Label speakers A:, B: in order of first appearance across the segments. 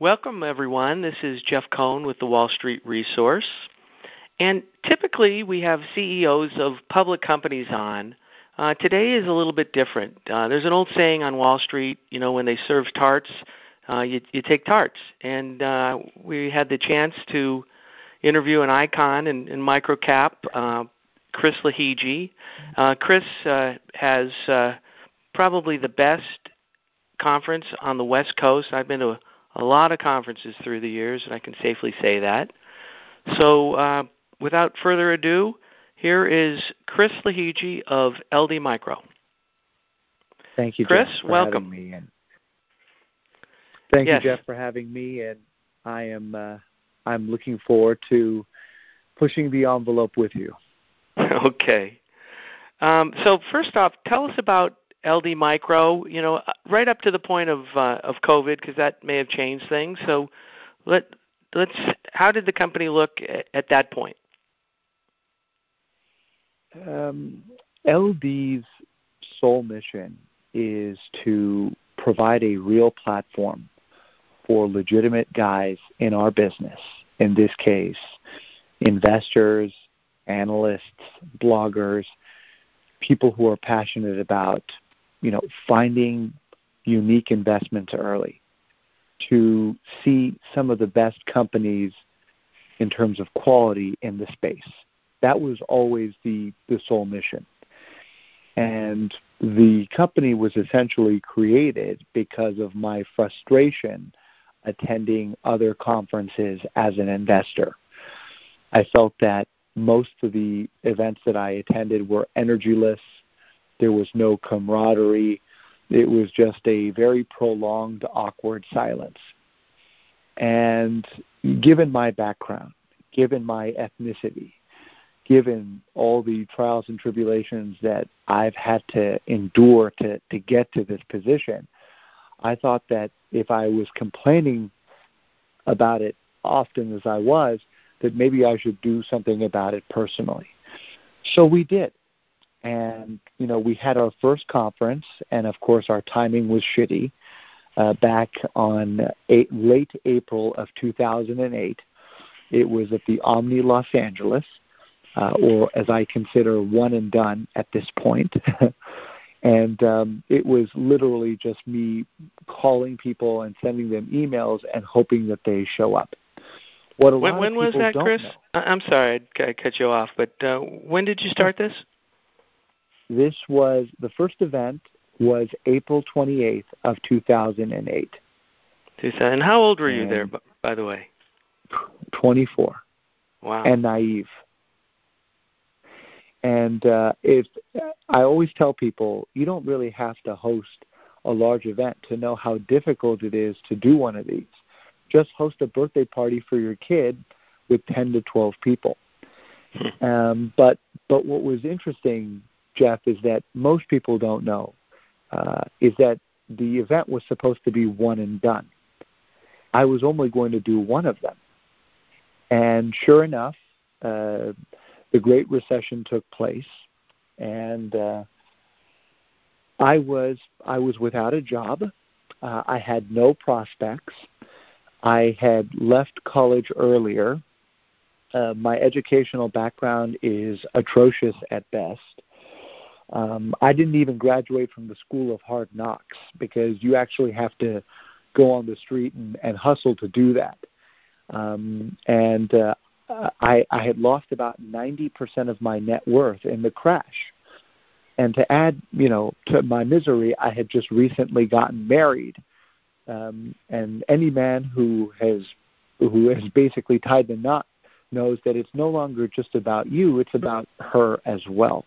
A: Welcome, everyone. This is Jeff Cohn with the Wall Street Resource. And typically, we have CEOs of public companies on. Uh, today is a little bit different. Uh, there's an old saying on Wall Street, you know, when they serve tarts, uh, you, you take tarts. And uh, we had the chance to interview an icon in, in microcap, uh, Chris Lahiji. Uh, Chris uh, has uh, probably the best conference on the West Coast. I've been to a, a lot of conferences through the years, and I can safely say that. So, uh, without further ado, here is Chris Lahiji of LD Micro.
B: Thank you,
A: Chris.
B: Jeff,
A: welcome.
B: Me and thank
A: yes.
B: you, Jeff, for having me. And I am uh, I'm looking forward to pushing the envelope with you.
A: okay. Um, so first off, tell us about LD Micro. You know, uh, right up to the point of uh, of COVID, because that may have changed things. So let let's. How did the company look at, at that point?
B: Um, LD's sole mission is to provide a real platform for legitimate guys in our business. In this case, investors, analysts, bloggers, people who are passionate about, you know, finding unique investments early, to see some of the best companies in terms of quality in the space. That was always the, the sole mission. And the company was essentially created because of my frustration attending other conferences as an investor. I felt that most of the events that I attended were energyless. There was no camaraderie. It was just a very prolonged, awkward silence. And given my background, given my ethnicity, given all the trials and tribulations that I've had to endure to, to get to this position, I thought that if I was complaining about it often as I was, that maybe I should do something about it personally. So we did. And, you know, we had our first conference, and of course, our timing was shitty uh, back on eight, late April of 2008. It was at the Omni Los Angeles, uh, or as I consider one and done at this point. and um, it was literally just me calling people and sending them emails and hoping that they show up. What a
A: when, when was that, Chris?
B: Know,
A: I'm sorry, I cut you off, but uh, when did you start this?
B: This was the first event was April 28th of 2008.
A: And how old were you there, by the way?
B: 24.
A: Wow.
B: And naive. And uh, if I always tell people, you don't really have to host a large event to know how difficult it is to do one of these. Just host a birthday party for your kid with 10 to 12 people.
A: Hmm.
B: Um, but but what was interesting, Jeff, is that most people don't know uh, is that the event was supposed to be one and done. I was only going to do one of them, and sure enough, uh, the Great Recession took place, and uh, I was I was without a job. Uh, I had no prospects. I had left college earlier. Uh, my educational background is atrocious at best. Um, I didn't even graduate from the School of Hard Knocks because you actually have to go on the street and, and hustle to do that. Um, and uh, I, I had lost about 90% of my net worth in the crash. And to add, you know, to my misery, I had just recently gotten married um, and any man who has who has basically tied the knot knows that it's no longer just about you; it's about her as well.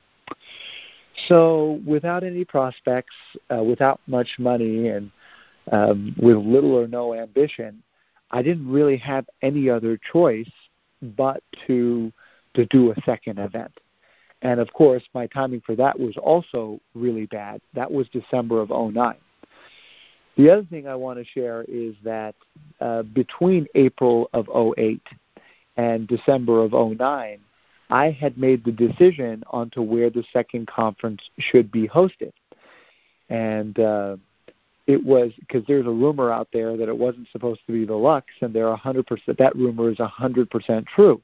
B: So, without any prospects, uh, without much money, and um, with little or no ambition, I didn't really have any other choice but to to do a second event. And of course, my timing for that was also really bad. That was December of 09. The other thing I want to share is that uh, between April of 08 and December of 09, I had made the decision onto where the second conference should be hosted. And uh, it was because there's a rumor out there that it wasn't supposed to be the Luxe, and they're 100%. That rumor is 100% true.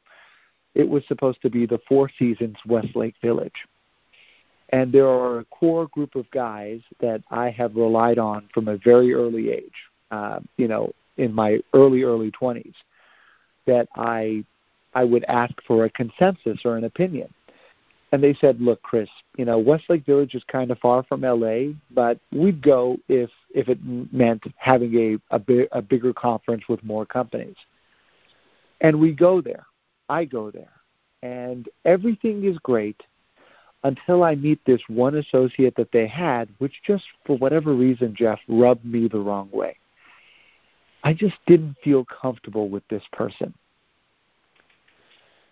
B: It was supposed to be the Four Seasons Westlake Village. And there are a core group of guys that I have relied on from a very early age, uh, you know, in my early, early 20s, that I, I would ask for a consensus or an opinion. And they said, look, Chris, you know, Westlake Village is kind of far from LA, but we'd go if, if it meant having a, a, bi- a bigger conference with more companies. And we go there. I go there. And everything is great until I meet this one associate that they had, which just for whatever reason, Jeff, rubbed me the wrong way. I just didn't feel comfortable with this person.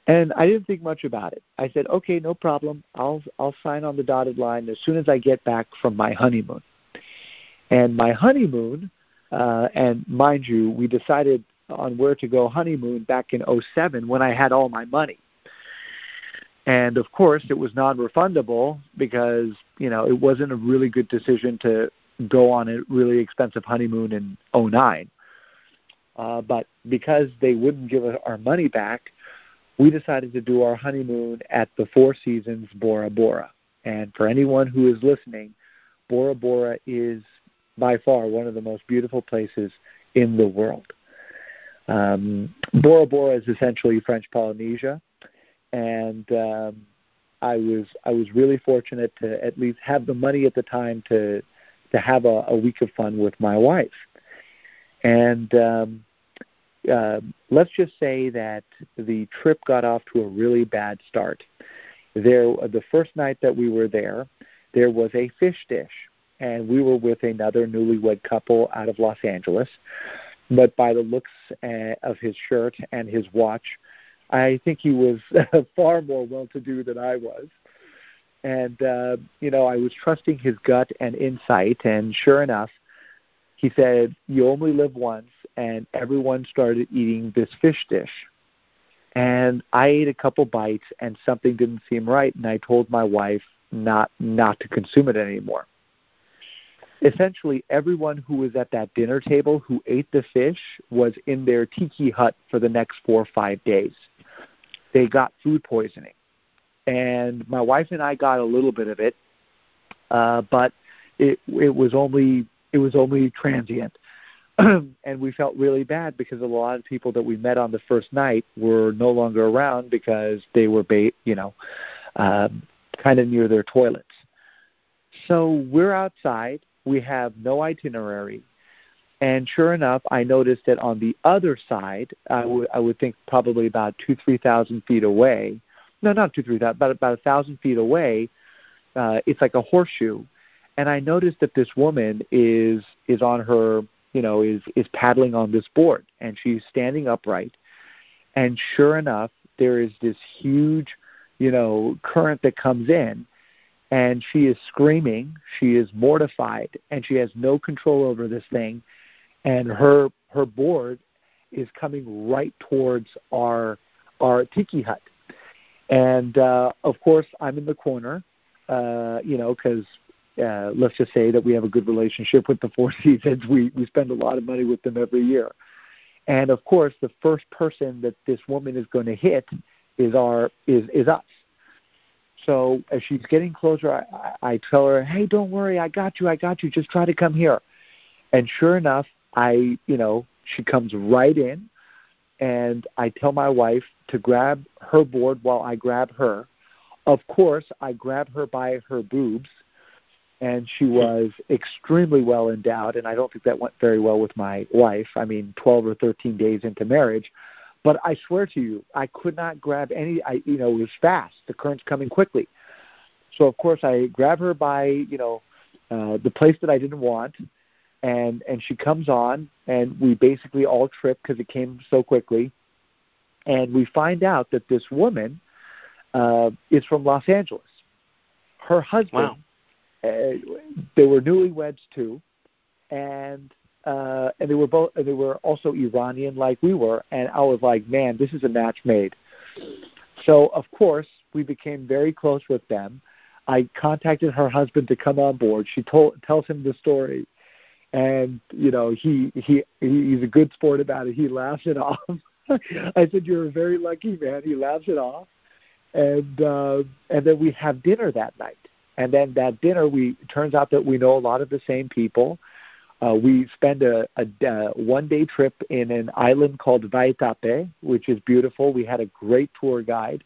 B: And I didn't think much about it. I said, "Okay, no problem. I'll I'll sign on the dotted line as soon as I get back from my honeymoon." And my honeymoon, uh, and mind you, we decided on where to go honeymoon back in 07 when I had all my money. And of course, it was non-refundable because you know it wasn't a really good decision to go on a really expensive honeymoon in 09. Uh, but because they wouldn't give us our money back, we decided to do our honeymoon at the Four Seasons Bora Bora. And for anyone who is listening, Bora Bora is by far one of the most beautiful places in the world. Um, Bora Bora is essentially French Polynesia, and um, I was I was really fortunate to at least have the money at the time to to have a, a week of fun with my wife. And um, uh, let's just say that the trip got off to a really bad start. There, the first night that we were there, there was a fish dish, and we were with another newlywed couple out of Los Angeles. But by the looks uh, of his shirt and his watch, I think he was far more well-to-do than I was. And uh, you know, I was trusting his gut and insight, and sure enough, he said, "You only live once." And everyone started eating this fish dish. And I ate a couple bites, and something didn't seem right, and I told my wife not not to consume it anymore essentially everyone who was at that dinner table who ate the fish was in their tiki hut for the next four or five days. They got food poisoning. And my wife and I got a little bit of it, uh, but it it was only it was only transient. and we felt really bad because a lot of people that we met on the first night were no longer around because they were, ba- you know, um, kind of near their toilets. So we're outside we have no itinerary. And sure enough, I noticed that on the other side, I would would think probably about two three thousand feet away. No, not two three thousand, about about a thousand feet away. Uh, it's like a horseshoe, and I noticed that this woman is is on her you know is is paddling on this board, and she's standing upright. And sure enough, there is this huge you know current that comes in, and she is screaming she is mortified and she has no control over this thing and her her board is coming right towards our our tiki hut and uh of course i'm in the corner uh you know because uh let's just say that we have a good relationship with the four seasons we we spend a lot of money with them every year and of course the first person that this woman is going to hit is our is is us so as she's getting closer, I, I tell her, "Hey, don't worry, I got you, I got you. Just try to come here." And sure enough, I, you know, she comes right in, and I tell my wife to grab her board while I grab her. Of course, I grab her by her boobs, and she was extremely well endowed. And I don't think that went very well with my wife. I mean, 12 or 13 days into marriage, but I swear to you, I could not grab any. I, you know, it was fast. The current's coming quickly. So of course I grab her by, you know, uh, the place that I didn't want, and and she comes on, and we basically all trip because it came so quickly, and we find out that this woman uh, is from Los Angeles. Her husband, wow. They were newlyweds too, and uh, and they were both they were also Iranian like we were, and I was like, man, this is a match made. So of course we became very close with them. I contacted her husband to come on board. She told tells him the story, and you know he he he's a good sport about it. He laughs it off. I said, "You're a very lucky man." He laughs it off, and uh, and then we have dinner that night. And then that dinner, we turns out that we know a lot of the same people. Uh, we spend a, a, a one day trip in an island called Vaitape, which is beautiful. We had a great tour guide,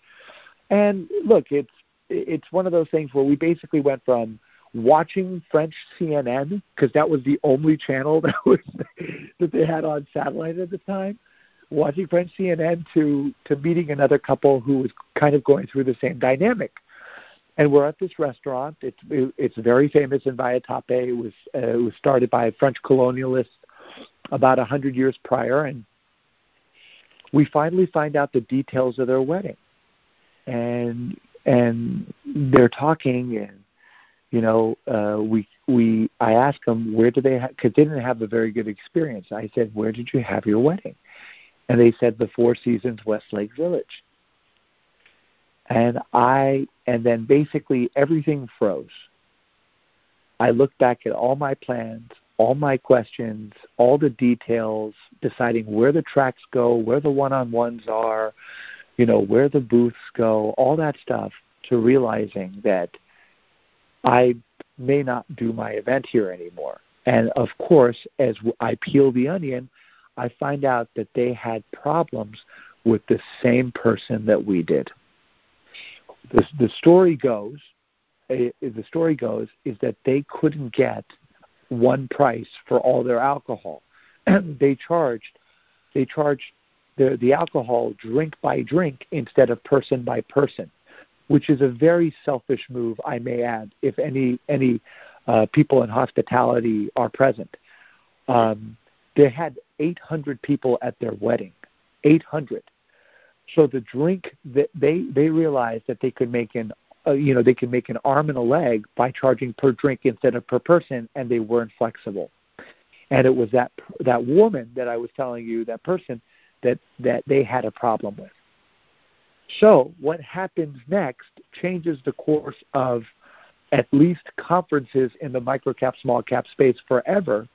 B: and look, it's it's one of those things where we basically went from watching French CNN because that was the only channel that was that they had on satellite at the time. Watching French CNN to to meeting another couple who was kind of going through the same dynamic, and we're at this restaurant. It's it's very famous in Vaitape. It was uh, it was started by a French colonialists about a hundred years prior, and we finally find out the details of their wedding, and and they're talking and you know, uh, we we I asked them where do they because they didn't have a very good experience. I said, where did you have your wedding? And they said the Four Seasons Westlake Village. And I and then basically everything froze. I looked back at all my plans, all my questions, all the details, deciding where the tracks go, where the one-on-ones are, you know, where the booths go, all that stuff, to realizing that I may not do my event here anymore. And of course, as I peel the onion, I find out that they had problems with the same person that we did. The, the story goes, eh, the story goes, is that they couldn't get one price for all their alcohol. they charged, they charged the, the alcohol drink by drink instead of person by person which is a very selfish move, I may add, if any any uh, people in hospitality are present. Um, they had 800 people at their wedding, 800. So the drink that they they realized that they could make an uh, you know they could make an arm and a leg by charging per drink instead of per person, and they weren't flexible. And it was that that woman that I was telling you, that person that that they had a problem with. So, what happens next changes the course of at least conferences in the microcap, small cap space forever.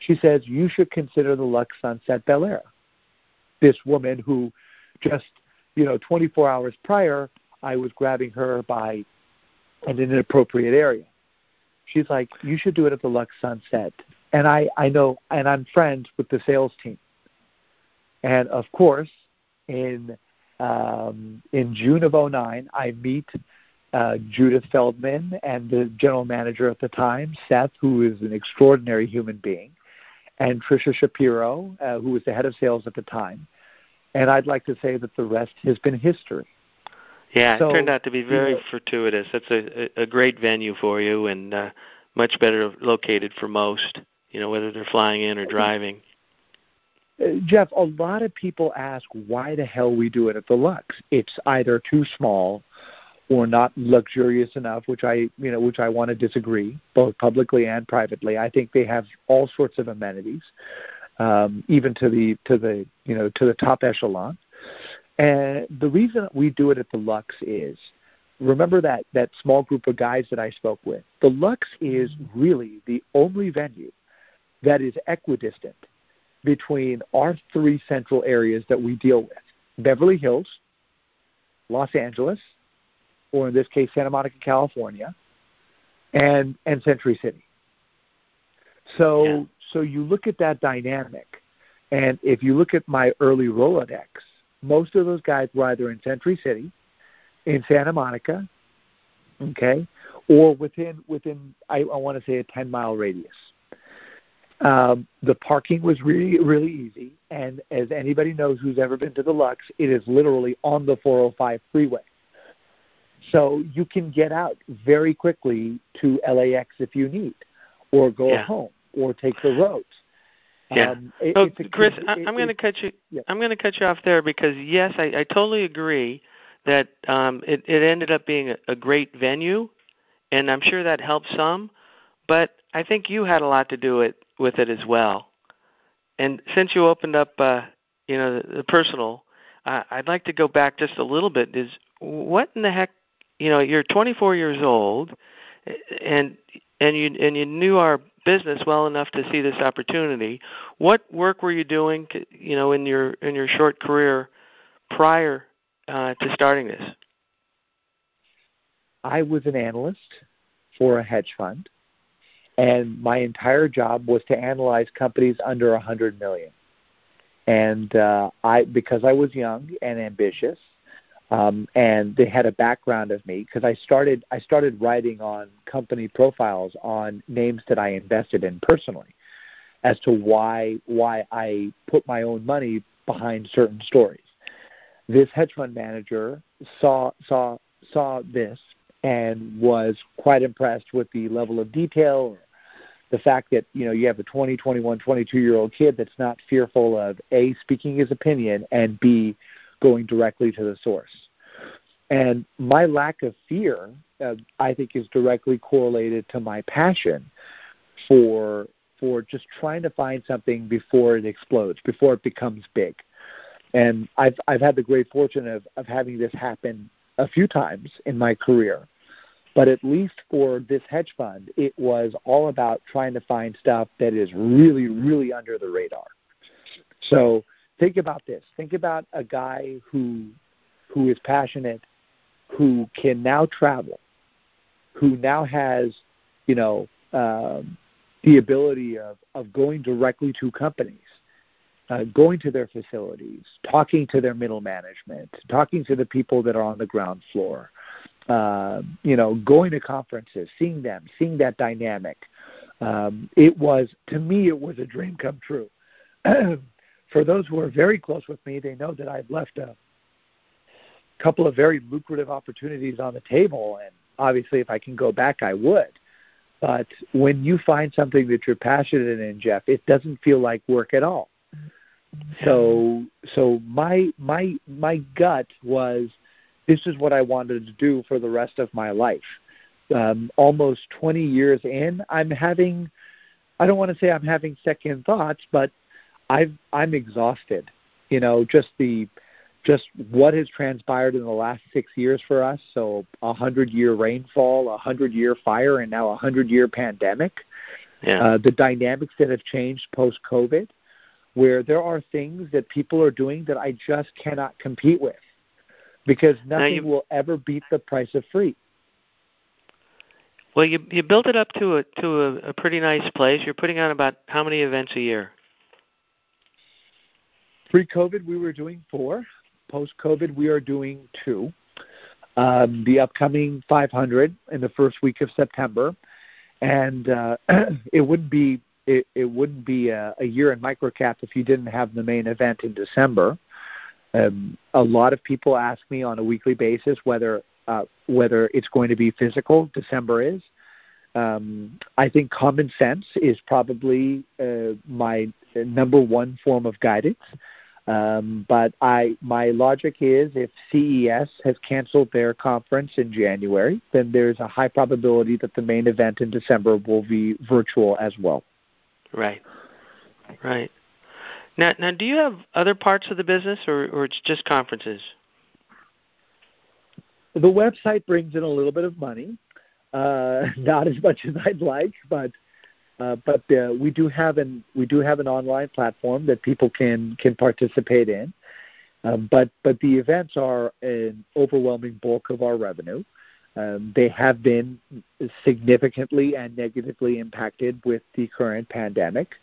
B: She says, You should consider the Luxe Sunset Bel Air. This woman who just, you know, 24 hours prior, I was grabbing her by an inappropriate area. She's like, You should do it at the Luxe Sunset. And I, I know, and I'm friends with the sales team. And of course, in um, in June of 09, I meet uh, Judith Feldman and the general manager at the time, Seth, who is an extraordinary human being, and Trisha Shapiro, uh, who was the head of sales at the time. And I'd like to say that the rest has been history.
A: Yeah,
B: so,
A: it turned out to be very you know, fortuitous. That's a, a great venue for you and uh, much better located for most, you know, whether they're flying in or driving.
B: Jeff, a lot of people ask why the hell we do it at the Luxe. It's either too small or not luxurious enough, which I, you know, which I want to disagree, both publicly and privately. I think they have all sorts of amenities, um, even to the to the you know to the top echelon. And the reason we do it at the Luxe is, remember that that small group of guys that I spoke with. The Luxe is really the only venue that is equidistant between our three central areas that we deal with Beverly Hills, Los Angeles, or in this case, Santa Monica, California, and, and Century City. So, yeah. so you look at that dynamic, and if you look at my early Rolodex, most of those guys were either in Century City, in Santa Monica, okay, or within within I, I want to say a ten mile radius. Um, the parking was really, really easy. And as anybody knows who's ever been to the Luxe, it is literally on the 405 freeway. So you can get out very quickly to LAX if you need, or go yeah. home, or take the roads.
A: Yeah. Um, it, so, a, Chris, it, I'm going to cut you. Yeah. I'm going to cut you off there because yes, I, I totally agree that um, it, it ended up being a, a great venue, and I'm sure that helped some. But I think you had a lot to do it with it as well. And since you opened up, uh, you know, the, the personal, uh, I'd like to go back just a little bit. Is what in the heck? You know, you're 24 years old, and and you and you knew our business well enough to see this opportunity. What work were you doing, you know, in your in your short career prior uh, to starting this?
B: I was an analyst for a hedge fund, and my entire job was to analyze companies under a hundred million. And uh, I, because I was young and ambitious, um, and they had a background of me because I started I started writing on company profiles on names that I invested in personally, as to why why I put my own money behind certain stories. This hedge fund manager saw saw saw this and was quite impressed with the level of detail the fact that you know you have a 20 21 22 year old kid that's not fearful of a speaking his opinion and b going directly to the source. And my lack of fear, uh, I think, is directly correlated to my passion for for just trying to find something before it explodes, before it becomes big. And I've I've had the great fortune of of having this happen a few times in my career. But at least for this hedge fund, it was all about trying to find stuff that is really, really under the radar. So think about this. Think about a guy who who is passionate, who can now travel, who now has, you know, um, the ability of, of going directly to companies, uh, going to their facilities, talking to their middle management, talking to the people that are on the ground floor, uh, you know, going to conferences, seeing them, seeing that dynamic. Um, it was, to me, it was a dream come true. for those who are very close with me, they know that I've left a couple of very lucrative opportunities on the table, and obviously, if I can go back, I would. But when you find something that you're passionate in, Jeff, it doesn't feel like work at all. So, so my my my gut was, this is what I wanted to do for the rest of my life. Um, almost 20 years in, I'm having, I don't want to say I'm having second thoughts, but I've I'm exhausted. You know, just the just what has transpired in the last six years for us. So a hundred year rainfall, a hundred year fire, and now a hundred year pandemic.
A: Yeah.
B: Uh, the dynamics that have changed post COVID, where there are things that people are doing that I just cannot compete with, because nothing you, will ever beat the price of free.
A: Well, you you built it up to a to a, a pretty nice place. You're putting on about how many events a year?
B: Pre COVID, we were doing four. Post COVID, we are doing two. Um, the upcoming 500 in the first week of September, and uh, it wouldn't be it, it wouldn't be a, a year in microcap if you didn't have the main event in December. Um, a lot of people ask me on a weekly basis whether uh, whether it's going to be physical. December is. Um, I think common sense is probably uh, my number one form of guidance. Um, but I, my logic is if CES has canceled their conference in January, then there's a high probability that the main event in December will be virtual as well.
A: Right. Right. Now, now, do you have other parts of the business, or, or it's just conferences?
B: The website brings in a little bit of money, uh, not as much as I'd like, but uh, but uh, we do have an we do have an online platform that people can can participate in. Um, but but the events are an overwhelming bulk of our revenue. Um, they have been significantly and negatively impacted with the current pandemic.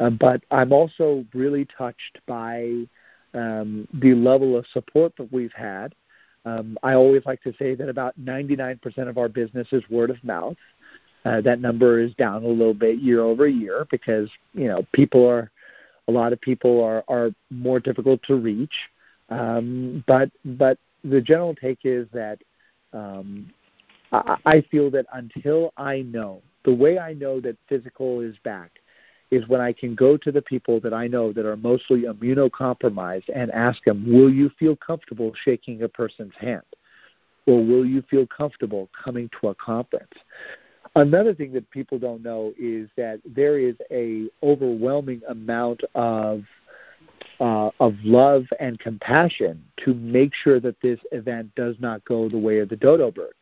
B: Um, but I'm also really touched by um, the level of support that we've had. Um, I always like to say that about 99% of our business is word of mouth. Uh, that number is down a little bit year over year because you know people are a lot of people are are more difficult to reach. Um, but but the general take is that um, I, I feel that until I know the way I know that physical is back is when I can go to the people that I know that are mostly immunocompromised and ask them, "Will you feel comfortable shaking a person's hand?" or will you feel comfortable coming to a conference? Another thing that people don't know is that there is a overwhelming amount of uh, of love and compassion to make sure that this event does not go the way of the dodo bird.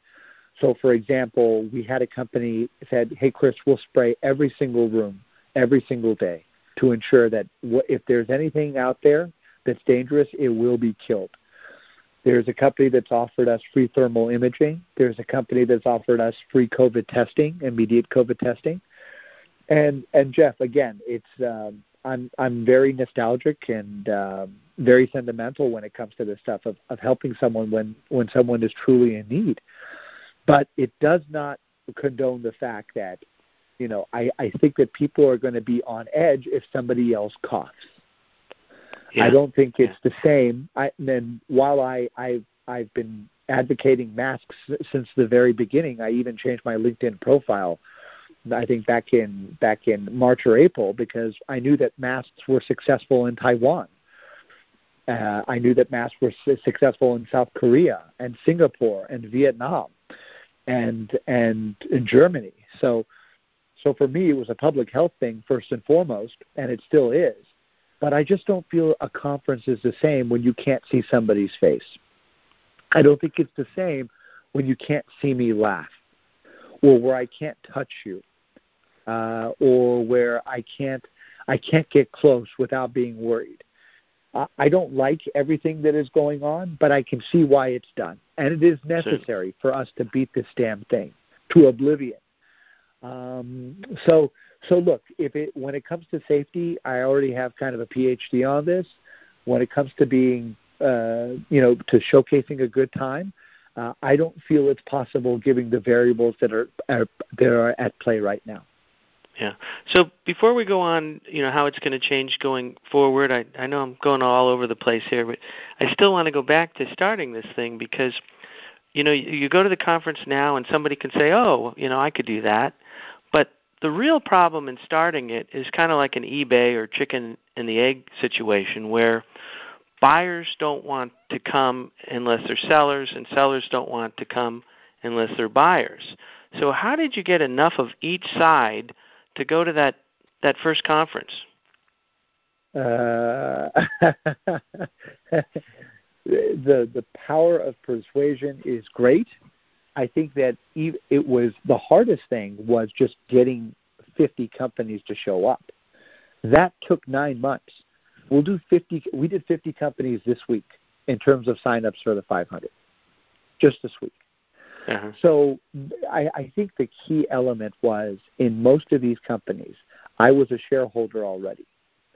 B: So, for example, we had a company said, "Hey, Chris, we'll spray every single room every single day to ensure that if there's anything out there that's dangerous, it will be killed." There's a company that's offered us free thermal imaging. There's a company that's offered us free COVID testing, immediate COVID testing. And and Jeff, again, it's um, I'm I'm very nostalgic and uh, very sentimental when it comes to this stuff of, of helping someone when when someone is truly in need. But it does not condone the fact that you know I, I think that people are going to be on edge if somebody else coughs. Yeah. I don't think it's yeah. the same. I, and then while I I I've been advocating masks since the very beginning, I even changed my LinkedIn profile I think back in back in March or April because I knew that masks were successful in Taiwan. Uh, I knew that masks were su- successful in South Korea and Singapore and Vietnam and and in Germany. So so for me it was a public health thing first and foremost and it still is. But I just don't feel a conference is the same when you can't see somebody's face. I don't think it's the same when you can't see me laugh or where I can't touch you uh, or where I can't I can't get close without being worried. Uh, I don't like everything that is going on, but I can see why it's done, and it is necessary for us to beat this damn thing to oblivion. Um, so so look, if it when it comes to safety, I already have kind of a PhD on this. When it comes to being uh, you know to showcasing a good time, uh, I don't feel it's possible given the variables that are, are that are at play right now.
A: Yeah. So before we go on, you know, how it's going to change going forward, I, I know I'm going all over the place here, but I still want to go back to starting this thing because, you know, you, you go to the conference now and somebody can say, oh, you know, I could do that. The real problem in starting it is kind of like an eBay or chicken and the egg situation where buyers don't want to come unless they're sellers and sellers don't want to come unless they're buyers. So how did you get enough of each side – to go to that that first conference?
B: Uh, the the power of persuasion is great. I think that it was the hardest thing was just getting 50 companies to show up. That took nine months. We'll do 50. We did 50 companies this week in terms of signups for the 500, just this week. Uh-huh. So I, I think the key element was in most of these companies, I was a shareholder already.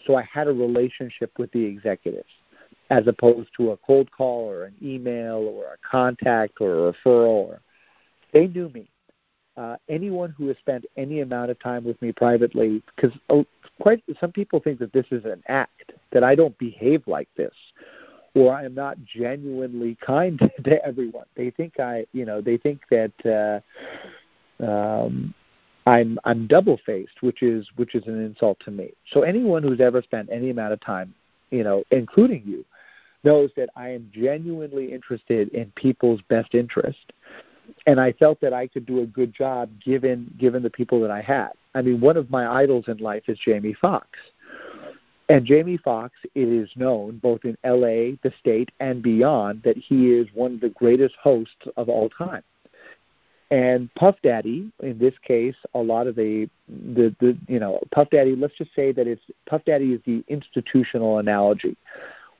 B: So I had a relationship with the executives as opposed to a cold call or an email or a contact or a referral. Or, they knew me. Uh, anyone who has spent any amount of time with me privately, because uh, quite some people think that this is an act, that I don't behave like this, or I am not genuinely kind to everyone. They think I, you know, they think that uh, um, I'm I'm double faced, which is which is an insult to me. So anyone who's ever spent any amount of time, you know, including you, knows that I am genuinely interested in people's best interest. And I felt that I could do a good job given given the people that I had. I mean, one of my idols in life is Jamie Foxx and Jamie Foxx, it is known both in LA, the state, and beyond that he is one of the greatest hosts of all time. And Puff Daddy, in this case, a lot of the, the, the you know, Puff Daddy, let's just say that it's Puff Daddy is the institutional analogy.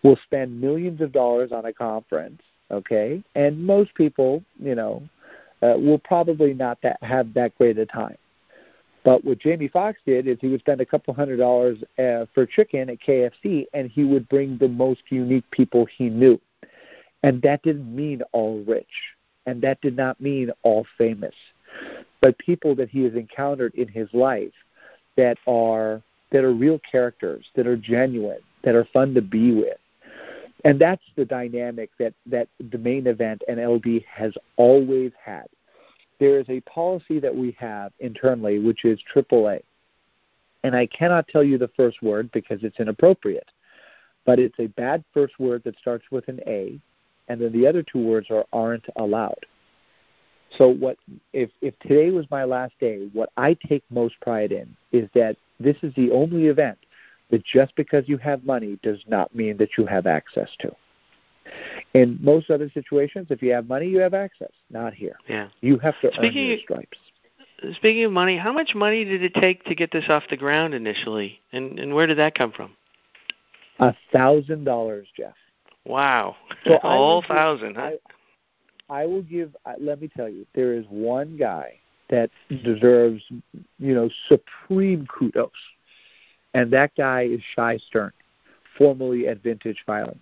B: Will spend millions of dollars on a conference, okay, and most people, you know, uh, will probably not that, have that great a time. But what Jamie Foxx did is he would spend a couple hundred dollars uh, for chicken at KFC, and he would bring the most unique people he knew. And that didn't mean all rich, and that did not mean all famous, but people that he has encountered in his life that are that are real characters, that are genuine, that are fun to be with. And that's the dynamic that, that the main event and LD has always had there is a policy that we have internally, which is AAA. And I cannot tell you the first word because it's inappropriate, but it's a bad first word that starts with an A, and then the other two words are aren't allowed. So what if if today was my last day, what I take most pride in is that this is the only event that just because you have money does not mean that you have access to. In most other situations, if you have money, you have access. Not here.
A: Yeah.
B: You have to
A: Speaking
B: earn your stripes.
A: Speaking of money, how much money did it take to get this off the ground initially, and and where did that come from?
B: A thousand dollars, Jeff.
A: Wow,
B: So
A: a
B: I
A: whole
B: will give-
A: thousand. Huh?
B: I, I will give. Let me tell you, there is one guy that deserves, you know, supreme kudos, and that guy is Shy Stern, formerly at Vintage Filings.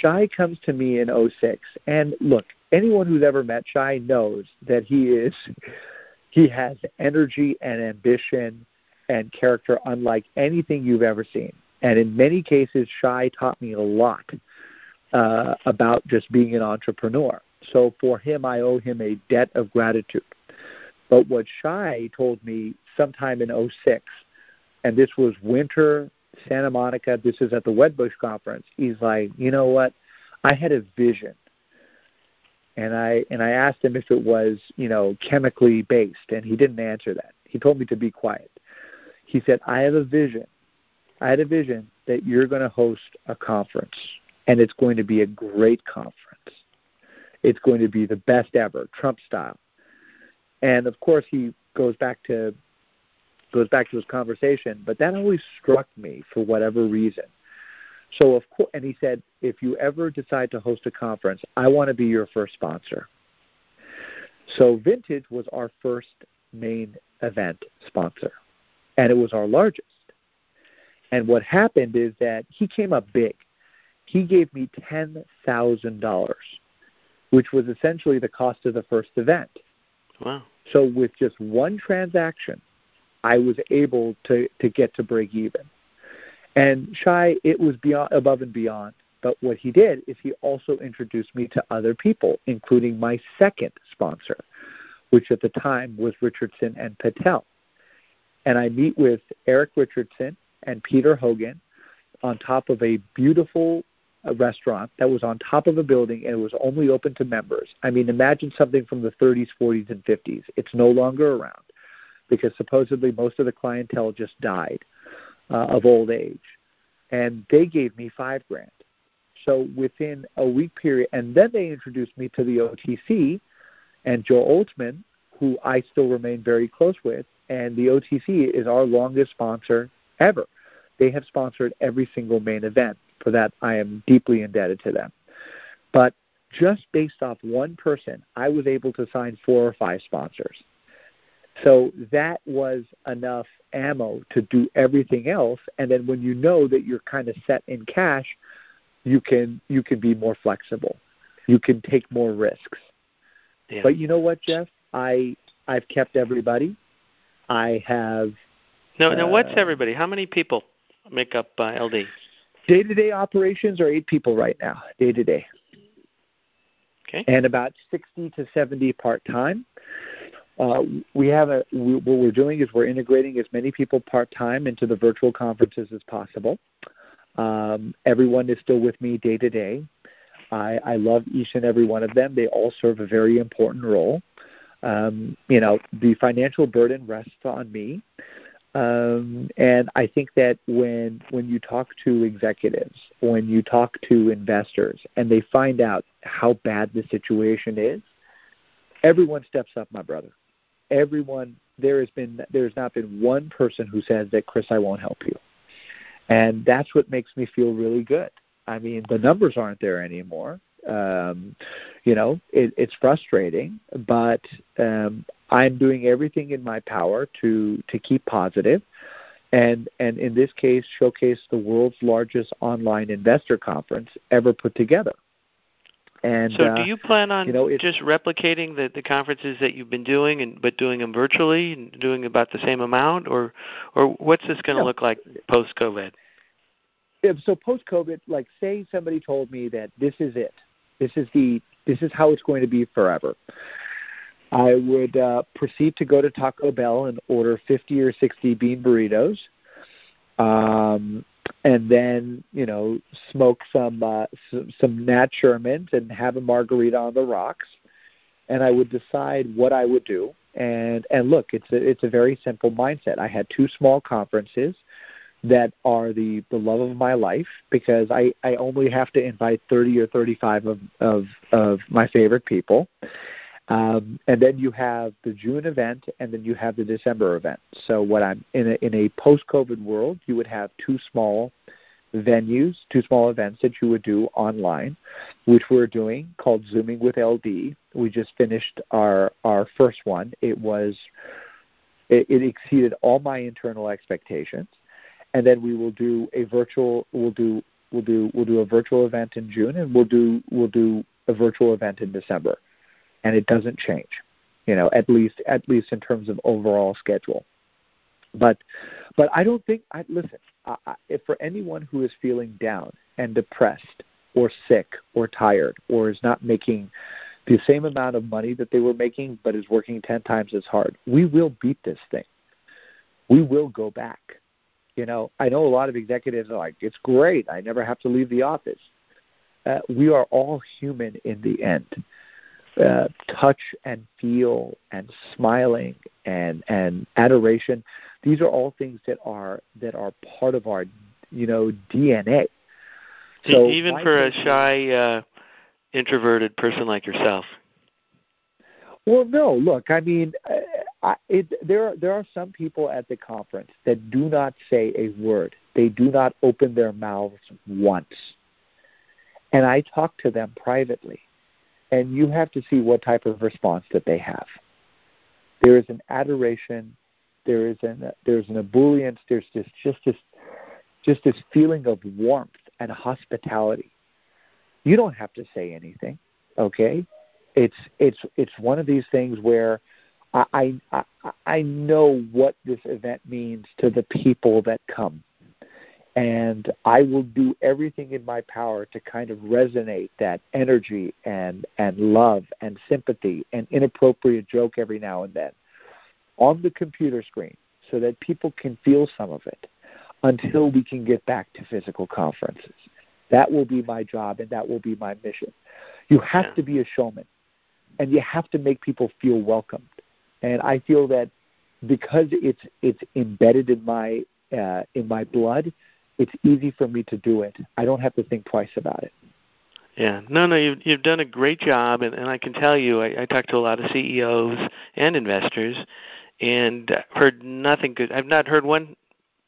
B: Shy comes to me in '06, and look, anyone who's ever met Shy knows that he is, he has energy and ambition and character unlike anything you've ever seen. And in many cases, Shy taught me a lot uh, about just being an entrepreneur. So for him, I owe him a debt of gratitude. But what Shy told me sometime in '06, and this was winter Santa Monica, this is at the Wedbush conference, he's like, you know what? I had a vision. And I and I asked him if it was, you know, chemically based, and he didn't answer that. He told me to be quiet. He said, I have a vision. I had a vision that you're going to host a conference, and it's going to be a great conference. It's going to be the best ever, Trump style. And of course, he goes back to goes back to his conversation, but that always struck me for whatever reason. So of course, and he said, if you ever decide to host a conference, I want to be your first sponsor. So Vintage was our first main event sponsor, and it was our largest. And what happened is that he came up big. He gave me ten thousand dollars, which was essentially the cost of the first event.
A: Wow.
B: So with just one transaction, I was able to, to get to break even. And Shy, it was beyond above and beyond. But what he did is he also introduced me to other people, including my second sponsor, which at the time was Richardson and Patel. And I meet with Eric Richardson and Peter Hogan on top of a beautiful uh, restaurant that was on top of a building and it was only open to members. I mean, imagine something from the 30s, 40s, and 50s. It's no longer around because supposedly most of the clientele just died uh, of old age. And they gave me five grand. So within a week period, and then they introduced me to the OTC and Joe Oltman, who I still remain very close with. And the OTC is our longest sponsor ever. They have sponsored every single main event. For that, I am deeply indebted to them. But just based off one person, I was able to sign four or five sponsors. So that was enough ammo to do everything else. And then when you know that you're kind of set in cash, you can you can be more flexible. You can take more risks.
A: Yeah.
B: But you know what, Jeff? I I've kept everybody. I have
A: No, now what's
B: uh,
A: everybody? How many people make up uh, LD?
B: day to day operations are eight people right now, day to day.
A: Okay.
B: And about sixty to seventy part time. Uh, we have a we, what we're doing is we're integrating as many people part time into the virtual conferences as possible. Um, everyone is still with me day to day. I, I love each and every one of them. They all serve a very important role. Um, you know, the financial burden rests on me. Um, and I think that when when you talk to executives, when you talk to investors, and they find out how bad the situation is, everyone steps up, my brother. Everyone. There has been there's not been one person who says that Chris, I won't help you, and that's what makes me feel really good. I mean, the numbers aren't there anymore. Um, you know, it, it's frustrating, but um, I'm doing everything in my power to to keep positive, and and in this case, showcase the world's largest online investor conference ever put together. And
A: So,
B: uh,
A: do you plan on
B: you know,
A: just replicating the, the conferences that you've been doing, and but doing them virtually and doing about the same amount, or or what's this going to
B: No.
A: look like post COVID?
B: so post COVID, like say somebody told me that this is it, this is the this is how it's going to be forever. I would uh, proceed to go to Taco Bell and order 50 or 60 bean burritos, um, and then you know smoke some uh, some, some Nat Shermans and have a margarita on the rocks, and I would decide what I would do. And and look, it's a it's a very simple mindset. I had two small conferences that are the the love of my life because I I only have to invite 30 or 35 of of of my favorite people. Um, and then you have the June event, and then you have the December event. So, what I'm in a, in a post-COVID world, you would have two small venues, two small events that you would do online, which we're doing called Zooming with LD. We just finished our our first one. It was it, it exceeded all my internal expectations, and then we will do a virtual. We'll do we'll do we'll do a virtual event in June, and we'll do we'll do a virtual event in December, and it doesn't change, you know, at least at least in terms of overall schedule. But but I don't think I listen. I, if for anyone who is feeling down and depressed or sick or tired or is not making the same amount of money that they were making but is working 10 times as hard, we will beat this thing. We will go back. You know, I know a lot of executives are like, it's great. I never have to leave the office. Uh, we are all human in the end. Uh, touch and feel and smiling and and adoration these are all things that are that are part of our you know DNA.
A: So even for a shy, uh, introverted person like yourself.
B: Well, no. Look, I mean, uh, I, it, there are, there are some people at the conference that do not say a word. They do not open their mouths once. And I talk to them privately, and you have to see what type of response that they have. There is an adoration there is an there's an ebullience. There's this just this just this feeling of warmth and hospitality. You don't have to say anything, okay? It's it's it's one of these things where I I I know what this event means to the people that come. And I will do everything in my power to kind of resonate that energy and, and love and sympathy and inappropriate joke every now and then on the computer screen so that people can feel some of it until we can get back to physical conferences. That will be my job and that will be my mission. You have to be a showman and you have to make people feel welcomed. And I feel that because it's it's embedded in my uh, in my blood, it's easy for me to do it. I don't have to think twice about it.
A: Yeah, no, no, you've you've done a great job, and, and I can tell you, I, I talk to a lot of CEOs and investors, and heard nothing good. I've not heard one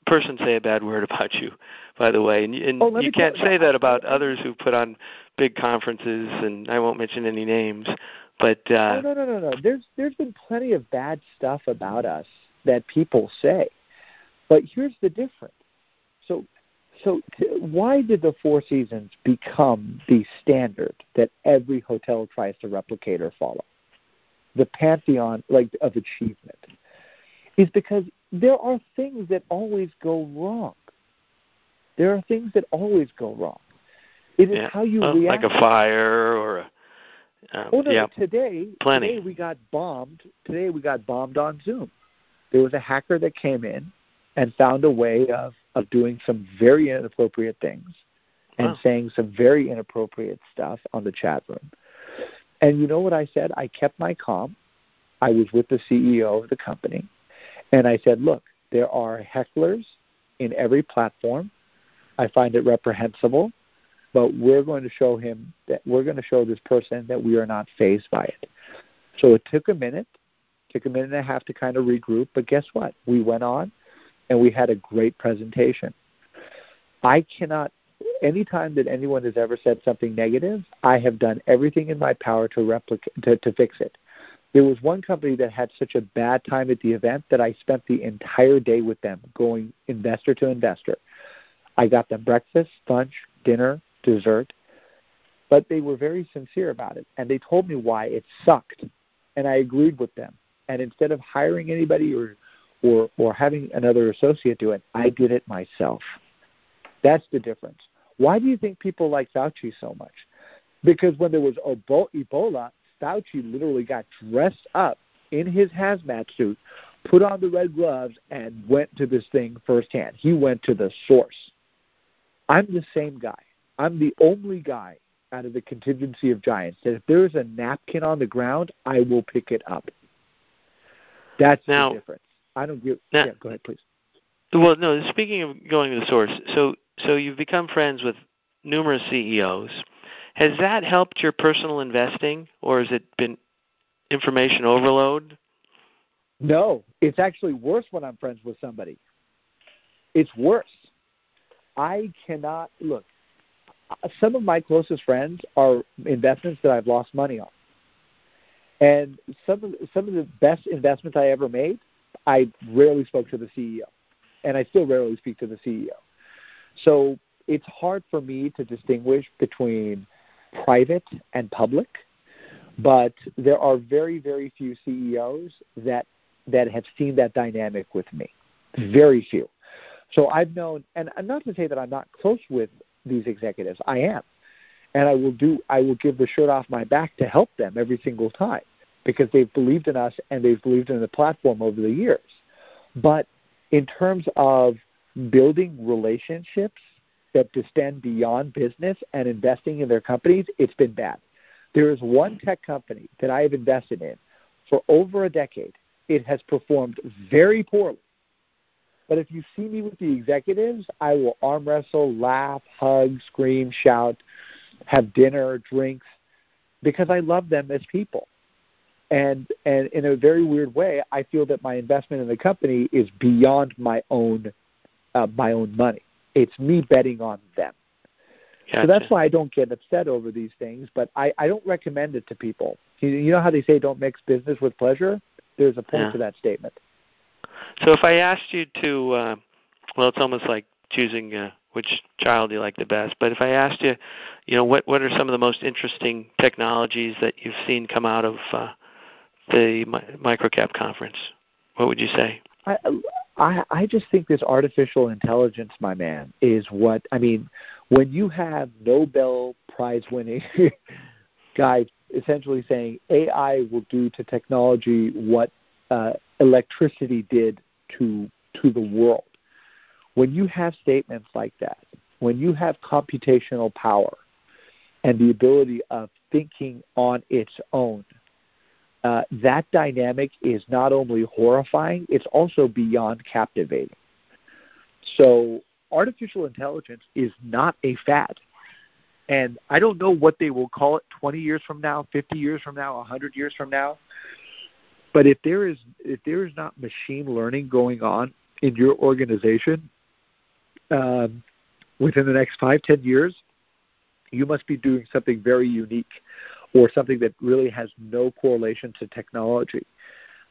A: person say a bad word about you, by the way. And, and
B: oh,
A: you can't say that about others who put on big conferences, and I won't mention any names. But uh,
B: oh, no, no, no, no. There's there's been plenty of bad stuff about us that people say, but here's the difference. So, so t- why did the Four Seasons become the standard that every hotel tries to replicate or follow? The pantheon, like of achievement is because there are things that always go wrong. There are things that always go wrong. It is
A: yeah.
B: how you
A: uh,
B: react.
A: Like a fire or a. Um,
B: oh no!
A: Yeah.
B: Today,
A: Plenty.
B: today we got bombed. Today we got bombed on Zoom. There was a hacker that came in and found a way of of doing some very inappropriate things and
A: wow.
B: saying some very inappropriate stuff on the chat room. And you know what I said? I kept my calm. I was with the CEO of the company. And I said, look, there are hecklers in every platform. I find it reprehensible, but we're going to show him that we're going to show this person that we are not fazed by it. So it took a minute, took a minute and a half to kind of regroup, but guess what? We went on and we had a great presentation. I cannot anytime that anyone has ever said something negative, I have done everything in my power to replicate to, to fix it. There was one company that had such a bad time at the event that I spent the entire day with them, going investor to investor. I got them breakfast, lunch, dinner, dessert, but they were very sincere about it, and they told me why it sucked, and I agreed with them. And instead of hiring anybody or or or having another associate do it, I did it myself. That's the difference. Why do you think people like Fauci so much? Because when there was Ebola, Fauci literally got dressed up in his hazmat suit, put on the red gloves, and went to this thing firsthand. He went to the source. I'm the same guy. I'm the only guy out of the contingency of giants that if there's a napkin on the ground, I will pick it up. That's
A: now,
B: the difference. I don't give.
A: Now,
B: yeah, go ahead, please.
A: Well, no. Speaking of going to the source, so so you've become friends with numerous CEOs. Has that helped your personal investing, or has it been information overload?
B: No, it's actually worse when I'm friends with somebody. It's worse. I cannot look. Some of my closest friends are investments that I've lost money on, and some of some of the best investments I ever made, I rarely spoke to the CEO, and I still rarely speak to the CEO. So it's hard for me to distinguish between private and public, but there are very, very few CEOs that that have seen that dynamic with me. Very few. So I've known, and not to say that I'm not close with these executives. I am, and I will do. I will give the shirt off my back to help them every single time because they've believed in us and they've believed in the platform over the years. But in terms of building relationships that extend beyond business and investing in their companies, it's been bad. There is one tech company that I have invested in for over a decade. It has performed very poorly. But if you see me with the executives, I will arm wrestle, laugh, hug, scream, shout, have dinner, drinks, because I love them as people. And and in a very weird way, I feel that my investment in the company is beyond my own uh, my own money. It's me betting on them. Gotcha. So that's why I don't get upset over these things, but I, I don't recommend it to people. You, you know how they say don't mix business with pleasure? There's a point yeah. to that statement.
A: So if I asked you to, uh, well, it's almost like choosing uh, which child you like the best. But if I asked you, you know, what what are some of the most interesting technologies that you've seen come out of uh, the microcap conference? What would you say?
B: I, I I just think this artificial intelligence, my man, is what I mean. When you have Nobel Prize winning guys essentially saying AI will do to technology what uh, electricity did to to the world. When you have statements like that, when you have computational power and the ability of thinking on its own, uh, that dynamic is not only horrifying, it's also beyond captivating. So, artificial intelligence is not a fad. And I don't know what they will call it 20 years from now, 50 years from now, 100 years from now. But if there is if there is not machine learning going on in your organization um, within the next five ten years, you must be doing something very unique or something that really has no correlation to technology.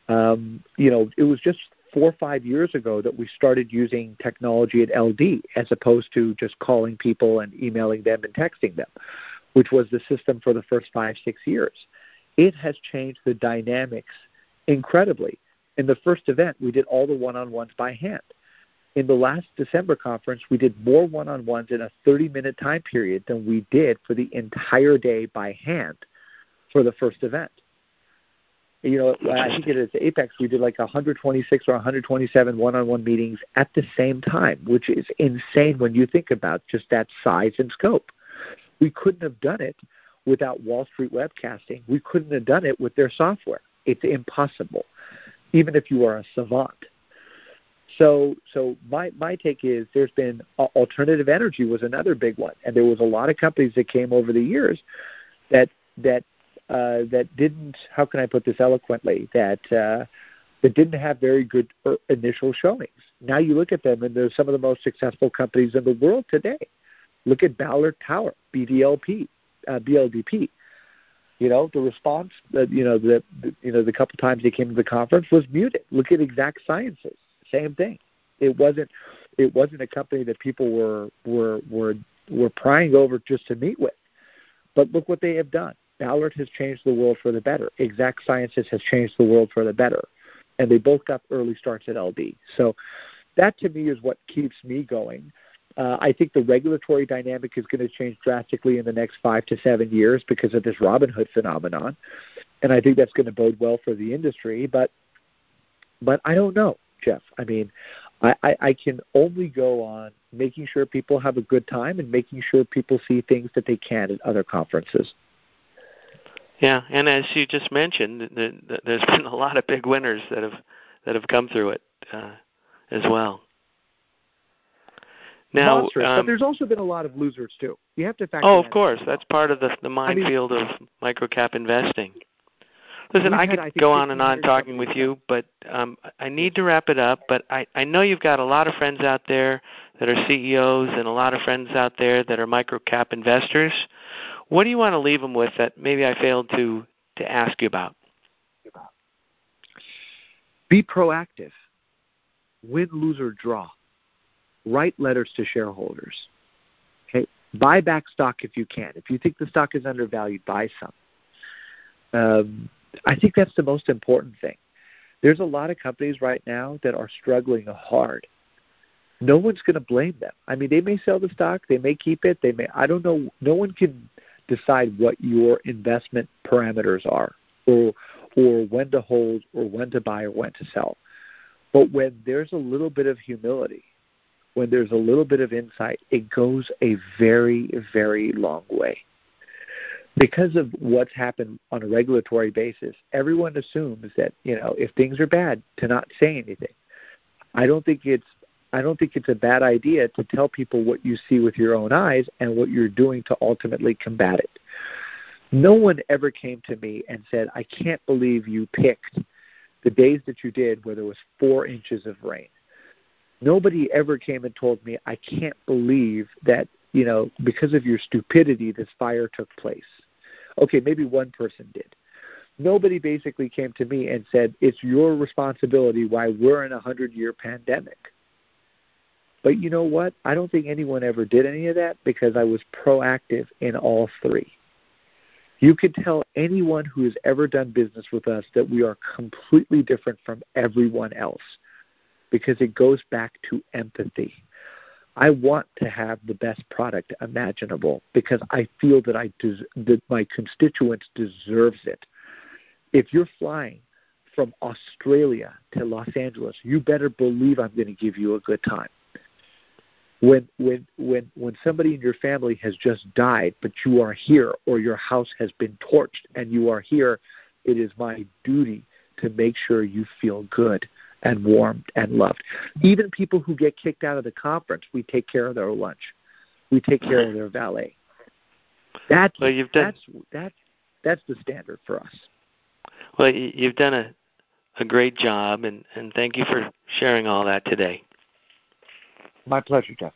B: Um, you know, it was just four or five years ago that we started using technology at LD as opposed to just calling people and emailing them and texting them, which was the system for the first five, six years. It has changed the dynamics incredibly. In the first event, we did all the one on ones by hand. In the last December conference, we did more one on ones in a 30 minute time period than we did for the entire day by hand for the first event. You know, I think it is Apex, we did like 126 or 127 one on one meetings at the same time, which is insane when you think about just that size and scope. We couldn't have done it without Wall Street webcasting. We couldn't have done it with their software. It's impossible, even if you are a savant. So, so my my take is there's been uh, alternative energy was another big one, and there was a lot of companies that came over the years that that uh, that didn't. How can I put this eloquently? That uh, that didn't have very good er, initial showings. Now you look at them, and they're some of the most successful companies in the world today. Look at Ballard Power, BDLP, uh, BLDP. You know, the response that you know the, the you know the couple times they came to the conference was muted. Look at Exact Sciences, same thing. It wasn't it wasn't a company that people were were were were prying over just to meet with. But look what they have done. Ballard has changed the world for the better. Exact Sciences has changed the world for the better. And they both got early starts at LD. So that to me is what keeps me going. Uh, I think the regulatory dynamic is going to change drastically in the next five to seven years because of this Robinhood phenomenon, and I think that's going to bode well for the industry. But, but I don't know, Jeff. I mean, I, I, I can only go on making sure people have a good time and making sure people see things that they can at other conferences.
A: Yeah, and as you just mentioned, the, the, there's been a lot of big winners that have that have come through it uh, as well. Now,
B: monstrous.
A: um,
B: but there's also been a lot of losers too. You have to factor.
A: Oh, of course.
B: well.
A: That's part of the the minefield of microcap investing. Listen, I
B: had,
A: could
B: I
A: go on and on talking with you, but um, I need to wrap it up. But I, I know you've got a lot of friends out there that are CEOs and a lot of friends out there that are microcap investors. What do you want to leave them with that maybe I failed to to ask you about?
B: Be proactive. Win, lose, or draw. Write letters to shareholders. Okay, buy back stock if you can. If you think the stock is undervalued, buy some. Um, I think that's the most important thing. There's a lot of companies right now that are struggling hard. No one's going to blame them. I mean, they may sell the stock, they may keep it, they may. I don't know. No one can decide what your investment parameters are, or or when to hold, or when to buy, or when to sell. But when there's a little bit of humility, when there's a little bit of insight, it goes a very, very long way. Because of what's happened on a regulatory basis, everyone assumes that, you know, if things are bad, to not say anything. I don't think it's I don't think it's a bad idea to tell people what you see with your own eyes and what you're doing to ultimately combat it. No one ever came to me and said, I can't believe you picked the days that you did where there was four inches of rain. Nobody ever came and told me, I can't believe that, you know, because of your stupidity, this fire took place. Okay, maybe one person did. Nobody basically came to me and said, it's your responsibility why we're in a 100 year pandemic. But you know what? I don't think anyone ever did any of that because I was proactive in all three. You could tell anyone who has ever done business with us that we are completely different from everyone else because it goes back to empathy. I want to have the best product imaginable because I feel that I des- that my constituents deserves it. If you're flying from Australia to Los Angeles, you better believe I'm going to give you a good time when when when when somebody in your family has just died but you are here or your house has been torched and you are here it is my duty to make sure you feel good and warmed and loved. Even people who get kicked out of the conference we take care of their lunch. We take care of their valet. That's
A: Well, you've done-
B: that's that's that's the standard for us.
A: Well, you've done a a great job, and and thank you for sharing all that today.
B: My pleasure jeff